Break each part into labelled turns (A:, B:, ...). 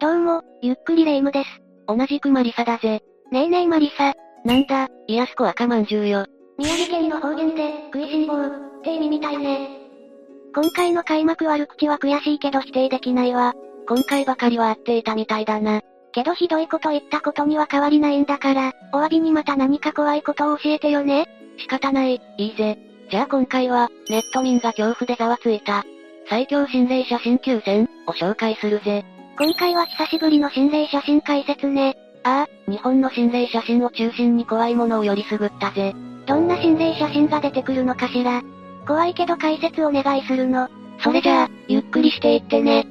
A: どうも、ゆっくりレ夢ムです。
B: 同じくマリサだぜ。
A: ねえねえマリサ。
B: なんだ、イヤスコ赤まんじゅうよ。
A: 宮城県の方言で、食いしん坊、って意味みたいね。今回の開幕悪口は悔しいけど否定できないわ。
B: 今回ばかりは合っていたみたいだな。
A: けどひどいこと言ったことには変わりないんだから、お詫びにまた何か怖いことを教えてよね。
B: 仕方ない、いいぜ。じゃあ今回は、ネット民が恐怖でざわついた。最強心霊写真9000を紹介するぜ。
A: 今回は久しぶりの心霊写真解説ね。
B: ああ、日本の心霊写真を中心に怖いものをよりすぐったぜ。
A: どんな心霊写真が出てくるのかしら。怖いけど解説お願いするの。
B: それじゃあ、ゆっくりしていってね。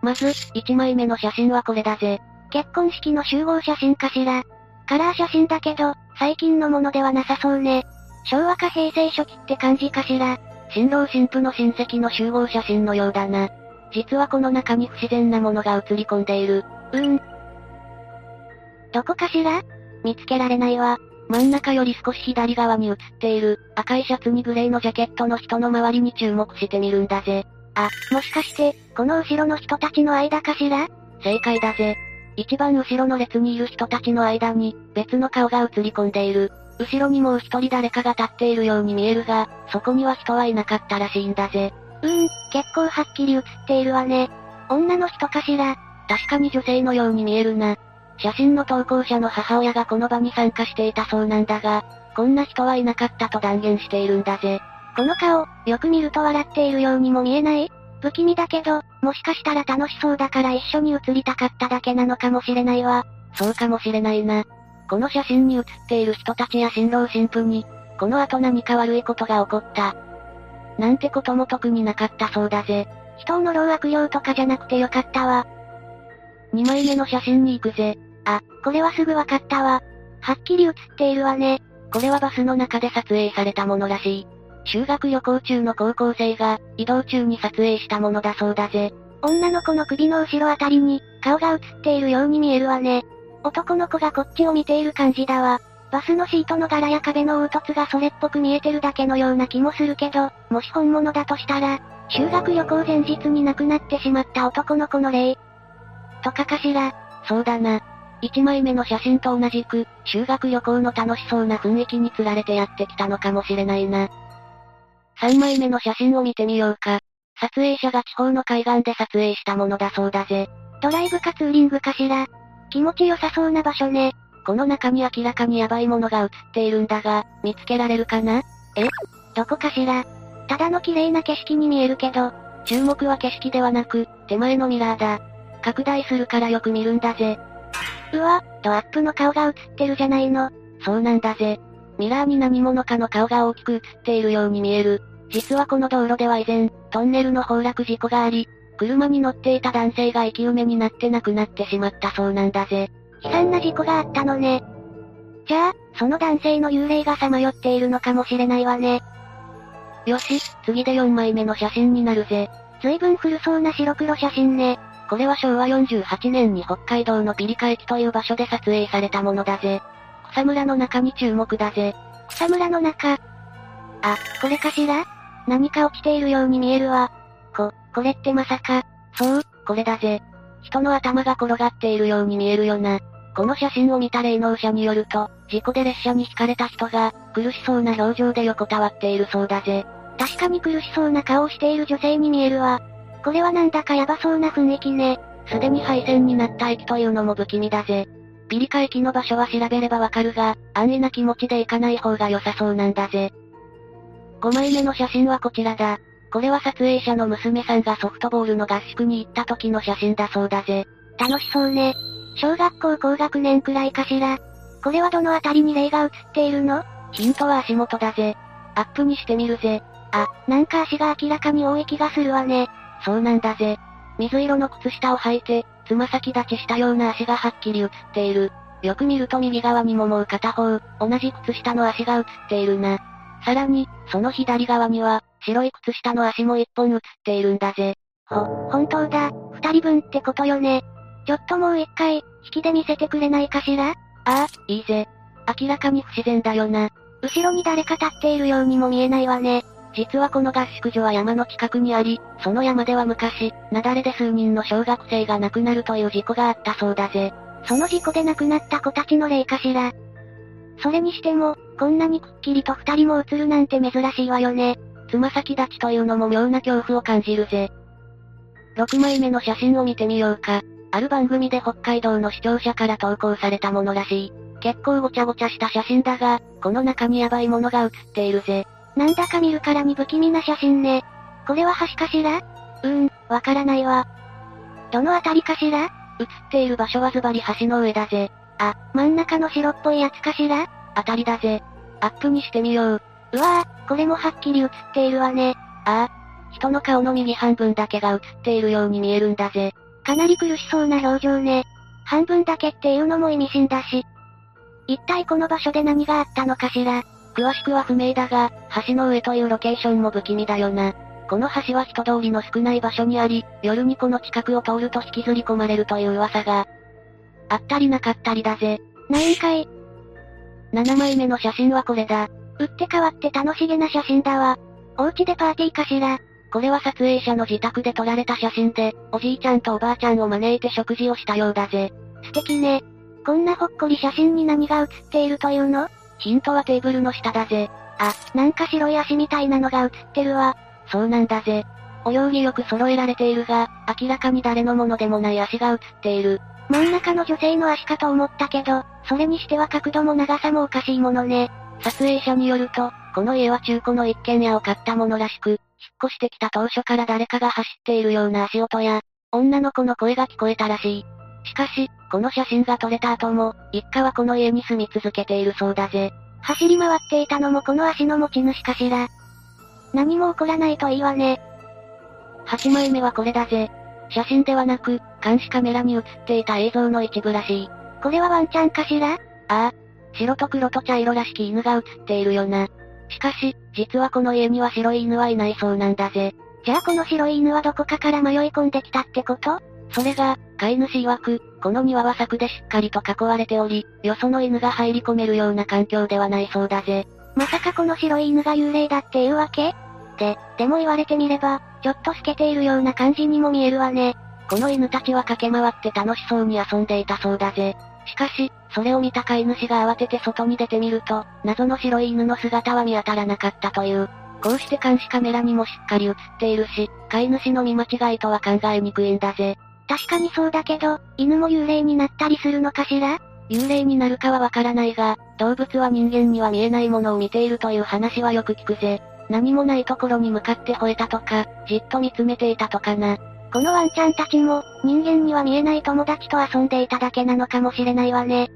B: まず、1枚目の写真はこれだぜ。
A: 結婚式の集合写真かしら。カラー写真だけど、最近のものではなさそうね。昭和か平成初期って感じかしら。
B: 新郎新婦の親戚の集合写真のようだな。実はこの中に不自然なものが映り込んでいる。
A: うーん。どこかしら？見つけられないわ。
B: 真ん中より少し左側に映っている、赤いシャツにグレーのジャケットの人の周りに注目してみるんだぜ。
A: あ、もしかして、この後ろの人たちの間かしら？
B: 正解だぜ。一番後ろの列にいる人たちの間に、別の顔が映り込んでいる。後ろにもう一人誰かが立っているように見えるが、そこには人はいなかったらしいんだぜ。
A: うーん、結構はっきり映っているわね。女の人かしら
B: 確かに女性のように見えるな。写真の投稿者の母親がこの場に参加していたそうなんだが、こんな人はいなかったと断言しているんだぜ。
A: この顔、よく見ると笑っているようにも見えない不気味だけど、もしかしたら楽しそうだから一緒に写りたかっただけなのかもしれないわ。
B: そうかもしれないな。この写真に写っている人たちや新郎新婦に、この後何か悪いことが起こった。なんてことも特になかったそうだぜ。
A: 人を呪う悪霊とかじゃなくてよかったわ。
B: 2枚目の写真に行くぜ。
A: あ、これはすぐわかったわ。はっきり写っているわね。
B: これはバスの中で撮影されたものらしい。修学旅行中の高校生が、移動中に撮影したものだそうだぜ。
A: 女の子の首の後ろあたりに、顔が映っているように見えるわね。男の子がこっちを見ている感じだわ。バスのシートの柄や壁の凹凸がそれっぽく見えてるだけのような気もするけど、もし本物だとしたら、修学旅行前日に亡くなってしまった男の子の霊。とかかしら。
B: そうだな。1枚目の写真と同じく、修学旅行の楽しそうな雰囲気に釣られてやってきたのかもしれないな。3枚目の写真を見てみようか。撮影者が地方の海岸で撮影したものだそうだぜ。
A: ドライブかツーリングかしら。気持ちよさそうな場所ね。
B: この中に明らかにヤバいものが映っているんだが、見つけられるかな？
A: え？どこかしら？ただの綺麗な景色に見えるけど、
B: 注目は景色ではなく、手前のミラーだ。拡大するからよく見るんだぜ。
A: うわ、ドアップの顔が映ってるじゃないの。
B: そうなんだぜ。ミラーに何者かの顔が大きく映っているように見える。実はこの道路では以前、トンネルの崩落事故があり、車に乗っていた男性が生き埋めになって亡くなってしまったそうなんだぜ。
A: 悲惨な事故があったのね。じゃあ、その男性の幽霊がさまよっているのかもしれないわね。
B: よし、次で4枚目の写真になるぜ。
A: 随分古そうな白黒写真ね。
B: これは昭和48年に北海道のピリカ駅という場所で撮影されたものだぜ。草むらの中に注目だぜ。
A: 草むらの中。あ、これかしら？何か落ちているように見えるわ。こ、れってまさか。
B: そう、これだぜ。人の頭が転がっているように見えるよな。この写真を見た霊能者によると、事故で列車にひかれた人が、苦しそうな表情で横たわっているそうだぜ。
A: 確かに苦しそうな顔をしている女性に見えるわ。これはなんだかヤバそうな雰囲気ね。
B: すでに廃線になった駅というのも不気味だぜ。ピリカ駅の場所は調べればわかるが、安易な気持ちで行かない方が良さそうなんだぜ。5枚目の写真はこちらだ。これは撮影者の娘さんがソフトボールの合宿に行った時の写真だそうだぜ。
A: 楽しそうね。小学校高学年くらいかしら。これはどのあたりに霊が映っているの？
B: ヒントは足元だぜ。アップにしてみるぜ。
A: あ、なんか足が明らかに多い気がするわね。
B: そうなんだぜ。水色の靴下を履いて、つま先立ちしたような足がはっきり映っている。よく見ると右側にももう片方、同じ靴下の足が映っているな。さらに、その左側には、白い靴下の足も一本映っているんだぜ。
A: ほ、本当だ、二人分ってことよね。ちょっともう一回、引きで見せてくれないかしら？
B: ああ、いいぜ。明らかに不自然だよな。
A: 後ろに誰か立っているようにも見えないわね。
B: 実はこの合宿所は山の近くにあり、その山では昔、雪崩で数人の小学生が亡くなるという事故があったそうだぜ。
A: その事故で亡くなった子たちの霊かしら？それにしても、こんなにくっきりと二人も映るなんて珍しいわよね。
B: つま先立ちというのも妙な恐怖を感じるぜ。6枚目の写真を見てみようか。ある番組で北海道の視聴者から投稿されたものらしい。結構ごちゃごちゃした写真だが、この中にヤバいものが写っているぜ。
A: なんだか見るからに不気味な写真ね。これは橋かしら？うーん、わからないわ。どのあたりかしら？
B: 写っている場所はズバリ橋の上だぜ。
A: あ、真ん中の白っぽいやつかしら？
B: あたりだぜ。アップにしてみよう。
A: うわぁ、これもはっきり写っているわね。
B: ああ。人の顔の右半分だけが写っているように見えるんだぜ。
A: かなり苦しそうな表情ね。半分だけっていうのも意味深だし。一体この場所で何があったのかしら
B: 詳しくは不明だが、橋の上というロケーションも不気味だよな。この橋は人通りの少ない場所にあり、夜にこの近くを通ると引きずり込まれるという噂が、あったりなかったりだぜ。
A: ないんかい。
B: 7枚目の写真はこれだ。
A: 打って変わって楽しげな写真だわ。お家でパーティーかしら。
B: これは撮影者の自宅で撮られた写真で、おじいちゃんとおばあちゃんを招いて食事をしたようだぜ。
A: 素敵ね。こんなほっこり写真に何が写っているというの？
B: ヒントはテーブルの下だぜ。
A: あ、なんか白い足みたいなのが写ってるわ。
B: そうなんだぜ。お行儀よく揃えられているが、明らかに誰のものでもない足が写っている。
A: 真ん中の女性の足かと思ったけど、それにしては角度も長さもおかしいものね。
B: 撮影者によると、この家は中古の一軒家を買ったものらしく、引っ越してきた当初から誰かが走っているような足音や、女の子の声が聞こえたらしい。しかし、この写真が撮れた後も、一家はこの家に住み続けているそうだぜ。
A: 走り回っていたのもこの足の持ち主かしら。何も起こらないといいわね。
B: 8枚目はこれだぜ。写真ではなく、監視カメラに映っていた映像の一部らしい。
A: これはワンちゃんかしら？あ
B: あ。白と黒と茶色らしき犬が映っているよな。しかし、実はこの家には白い犬はいないそうなんだぜ。
A: じゃあこの白い犬はどこかから迷い込んできたってこと？
B: それが、飼い主曰く、この庭は柵でしっかりと囲われており、よその犬が入り込めるような環境ではないそうだぜ。
A: まさかこの白い犬が幽霊だっていうわけ？で、でも言われてみれば、ちょっと透けているような感じにも見えるわね。
B: この犬たちは駆け回って楽しそうに遊んでいたそうだぜ。しかし、それを見た飼い主が慌てて外に出てみると、謎の白い犬の姿は見当たらなかったという。こうして監視カメラにもしっかり映っているし、飼い主の見間違いとは考えにくいんだぜ。
A: 確かにそうだけど、犬も幽霊になったりするのかしら？
B: 幽霊になるかはわからないが、動物は人間には見えないものを見ているという話はよく聞くぜ。何もないところに向かって吠えたとか、じっと見つめていたとかな。
A: このワンちゃんたちも、人間には見えない友達と遊んでいただけなのかもしれないわね。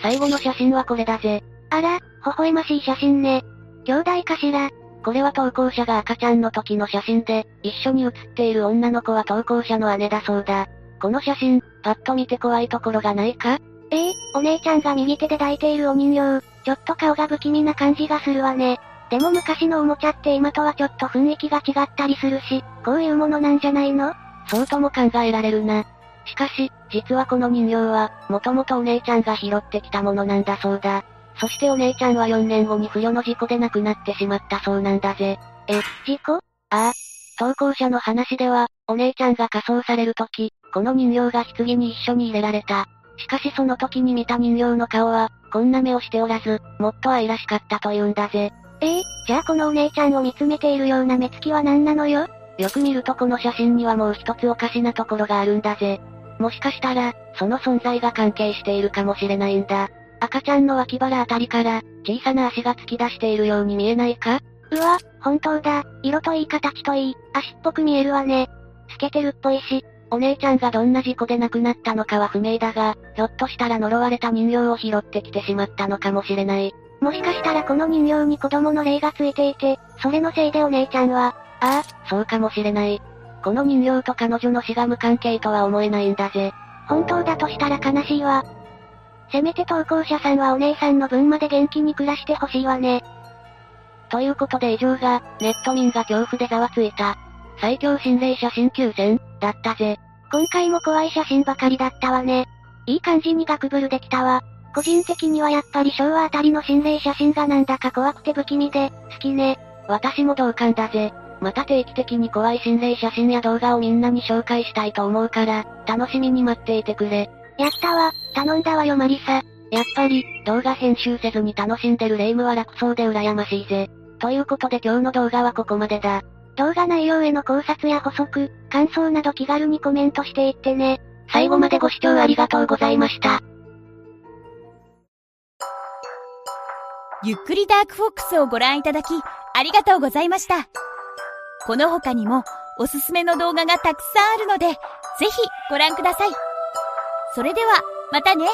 B: 最後の写真はこれだぜ。
A: あら、微笑ましい写真ね。兄弟かしら
B: これは投稿者が赤ちゃんの時の写真で、一緒に写っている女の子は投稿者の姉だそうだ。この写真、パッと見て怖いところがないか？
A: ええお姉ちゃんが右手で抱いているお人形、ちょっと顔が不気味な感じがするわね。でも昔のおもちゃって今とはちょっと雰囲気が違ったりするし、こういうものなんじゃないの？
B: そうとも考えられるな。しかし、実はこの人形は、もともとお姉ちゃんが拾ってきたものなんだそうだ。そしてお姉ちゃんは4年後に不慮の事故で亡くなってしまったそうなんだぜ。
A: え、事故？
B: ああ。投稿者の話では、お姉ちゃんが仮装されるとき、この人形が棺に一緒に入れられた。しかしその時に見た人形の顔は、こんな目をしておらず、もっと愛らしかったというんだぜ。
A: ええじゃあこのお姉ちゃんを見つめているような目つきは何なのよ？
B: よく見るとこの写真にはもう一つおかしなところがあるんだぜ。もしかしたら、その存在が関係しているかもしれないんだ。赤ちゃんの脇腹あたりから、小さな足が突き出しているように見えないか？
A: うわ、本当だ。色といい形といい、足っぽく見えるわね。透けてるっぽいし。
B: お姉ちゃんがどんな事故で亡くなったのかは不明だが、ひょっとしたら呪われた人形を拾ってきてしまったのかもしれない。
A: もしかしたらこの人形に子供の霊がついていて、それのせいでお姉ちゃんは、
B: ああ、そうかもしれない。この人形と彼女の死が無関係とは思えないんだぜ。
A: 本当だとしたら悲しいわ。せめて投稿者さんはお姉さんの分まで元気に暮らしてほしいわね。
B: ということで以上が、ネット民が恐怖でざわついた。最強心霊写真9000、だったぜ。
A: 今回も怖い写真ばかりだったわね。いい感じにガクブルできたわ。個人的にはやっぱり昭和あたりの心霊写真がなんだか怖くて不気味で、好きね。
B: 私も同感だぜ。また定期的に怖い心霊写真や動画をみんなに紹介したいと思うから、楽しみに待っていてくれ。
A: やったわ、頼んだわよマリサ。
B: やっぱり、動画編集せずに楽しんでる霊夢は楽そうで羨ましいぜ。ということで今日の動画はここまでだ。
A: 動画内容への考察や補足、感想など気軽にコメントしていってね。
B: 最後までご視聴ありがとうございました。
C: ゆっくりダークフォックスをご覧いただき、ありがとうございました。この他にも、おすすめの動画がたくさんあるので、ぜひご覧ください。それでは、またね。